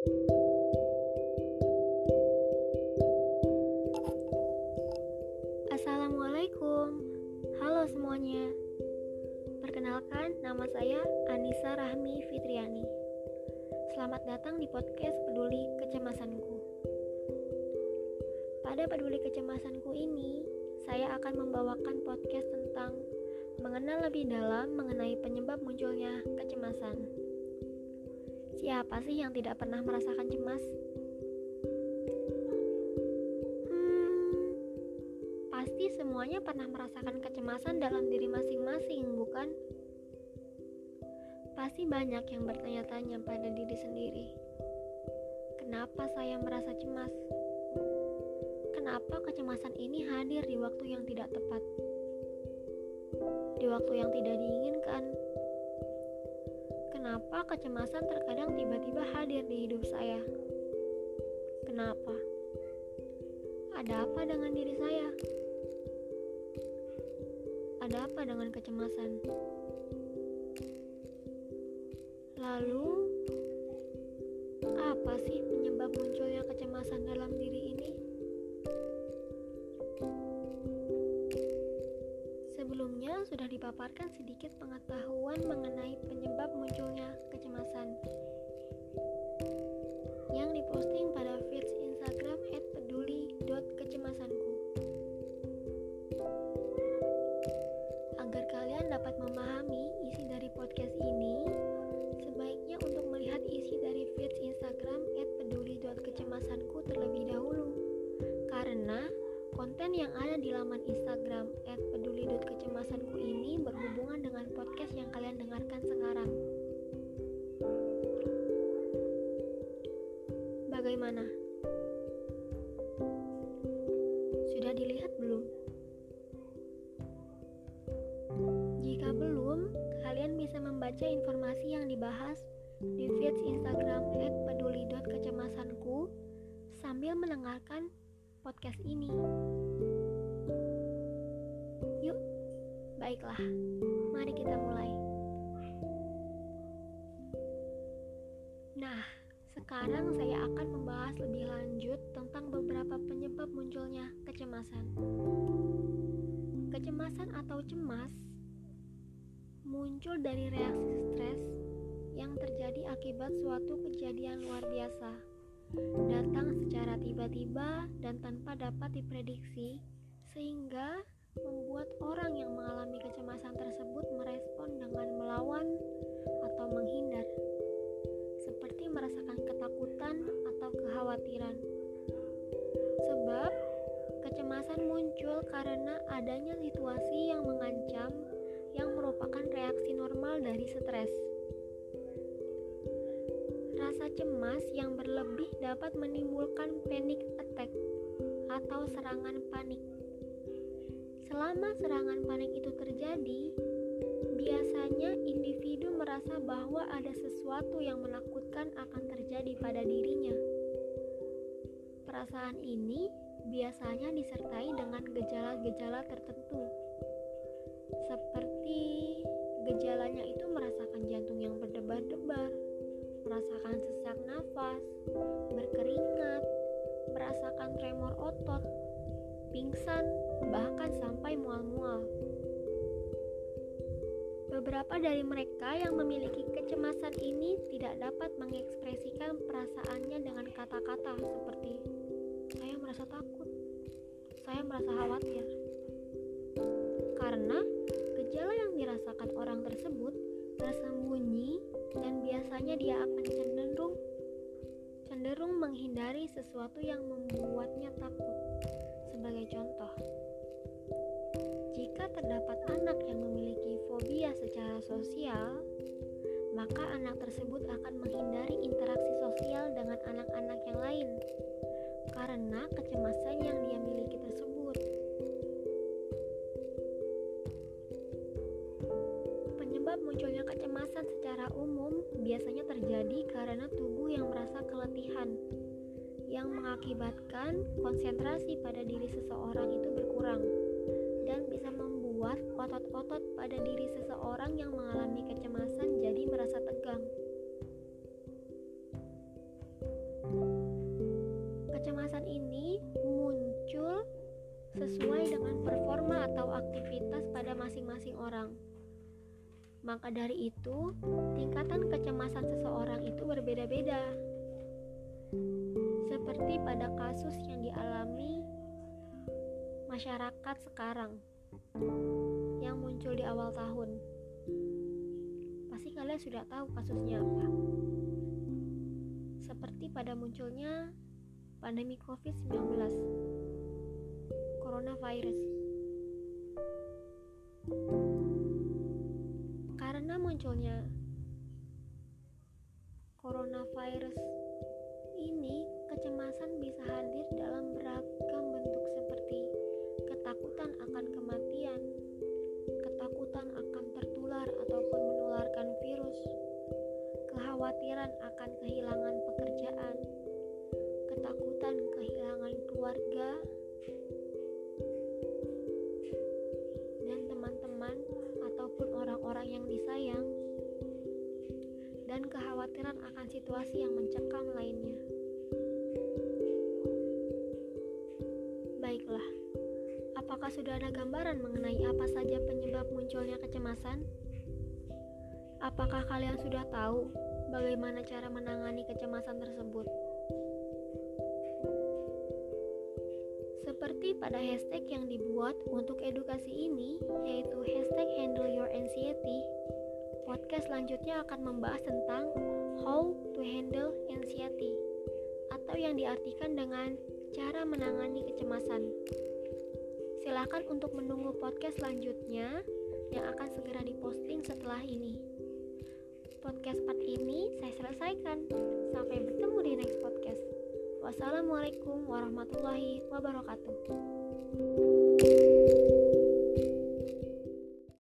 Assalamualaikum. Halo semuanya. Perkenalkan nama saya Anissa Rahmi Fitriani. Selamat datang di podcast Peduli Kecemasanku. Pada Peduli Kecemasanku ini Saya akan membawakan podcast tentang Mengenal lebih dalam mengenai penyebab munculnya kecemasan Siapa sih yang tidak pernah merasakan cemas? Pasti semuanya pernah merasakan kecemasan dalam diri masing-masing, bukan? Pasti banyak yang bertanya-tanya pada diri sendiri. Kenapa saya merasa cemas? Kenapa kecemasan ini hadir di waktu yang tidak tepat? Di waktu yang tidak diinginkan? Kenapa kecemasan terkadang tiba-tiba hadir di hidup saya? Kenapa? Ada apa dengan diri saya? Ada apa dengan kecemasan? Lalu, apa sih penyebab munculnya kecemasan dalam Sudah dipaparkan sedikit pengetahuan mengenai penyebab munculnya kecemasan yang diposting pada feeds Instagram @peduli.kecemasanku. Agar kalian dapat memahami isi dari podcast ini, sebaiknya untuk melihat isi dari feeds Instagram @peduli.kecemasanku terlebih dahulu. Karena konten yang ada di laman Instagram Bagaimana? Sudah dilihat belum? Jika belum, kalian bisa membaca informasi yang dibahas di feeds Instagram @peduli.kecemasanku sambil mendengarkan podcast ini. Yuk, baiklah. Mari kita mulai. Nah, sekarang saya akan membahas lebih lanjut tentang beberapa penyebab munculnya kecemasan. Kecemasan atau cemas muncul dari reaksi stres yang terjadi akibat suatu kejadian luar biasa, datang secara tiba-tiba dan tanpa dapat diprediksi, sehingga membuat orang yang mengalami kecemasan tersebut adanya situasi yang mengancam yang merupakan reaksi normal dari stres. Rasa cemas yang berlebih dapat menimbulkan panic attack atau serangan panik. Selama serangan panik itu terjadi, biasanya individu merasa bahwa ada sesuatu yang menakutkan akan terjadi pada dirinya. Perasaan ini biasanya disertai dengan gejala-gejala tertentu seperti gejalanya itu merasakan jantung yang berdebar-debar, merasakan sesak nafas, berkeringat, merasakan tremor otot, pingsan, bahkan sampai mual-mual. Beberapa dari mereka yang memiliki kecemasan ini tidak dapat mengekspresikan perasaannya dengan kata-kata seperti saya merasa takut, saya merasa khawatir. Karena gejala yang dirasakan orang tersebut tersembunyi dan biasanya dia akan cenderung cenderung menghindari sesuatu yang membuatnya takut. Sebagai contoh, jika terdapat anak yang memiliki fobia secara sosial, maka anak tersebut secara umum biasanya terjadi karena tubuh yang merasa keletihan yang mengakibatkan konsentrasi pada diri seseorang itu berkurang dan bisa membuat otot-otot pada diri seseorang yang mengalami kecemasan jadi merasa tegang. Kecemasan ini muncul sesuai dengan performa atau aktivitas pada masing-masing orang. Maka dari itu, tingkatan kecemasan seseorang itu berbeda-beda. Seperti pada kasus yang dialami masyarakat sekarang yang muncul di awal tahun. Pasti kalian sudah tahu kasusnya apa. Seperti pada munculnya pandemi COVID-19, coronavirus. Karena munculnya coronavirus ini, kecemasan bisa hadir dalam beragam bentuk seperti ketakutan akan kematian, ketakutan akan tertular ataupun menularkan virus, kekhawatiran akan kehilangan pekerjaan, ketakutan kehilangan keluarga, dan kekhawatiran akan situasi yang mencekam lainnya. Baiklah, apakah sudah ada gambaran mengenai apa saja penyebab munculnya kecemasan? Apakah kalian sudah tahu bagaimana cara menangani kecemasan tersebut? Seperti pada hashtag yang dibuat untuk edukasi ini, yaitu hashtag handle your anxiety, podcast selanjutnya akan membahas tentang how to handle anxiety, atau yang diartikan dengan cara menangani kecemasan. Silakan untuk menunggu podcast selanjutnya yang akan segera diposting setelah ini. Podcast part ini saya selesaikan. Sampai bertemu di next podcast. Wassalamualaikum warahmatullahi wabarakatuh.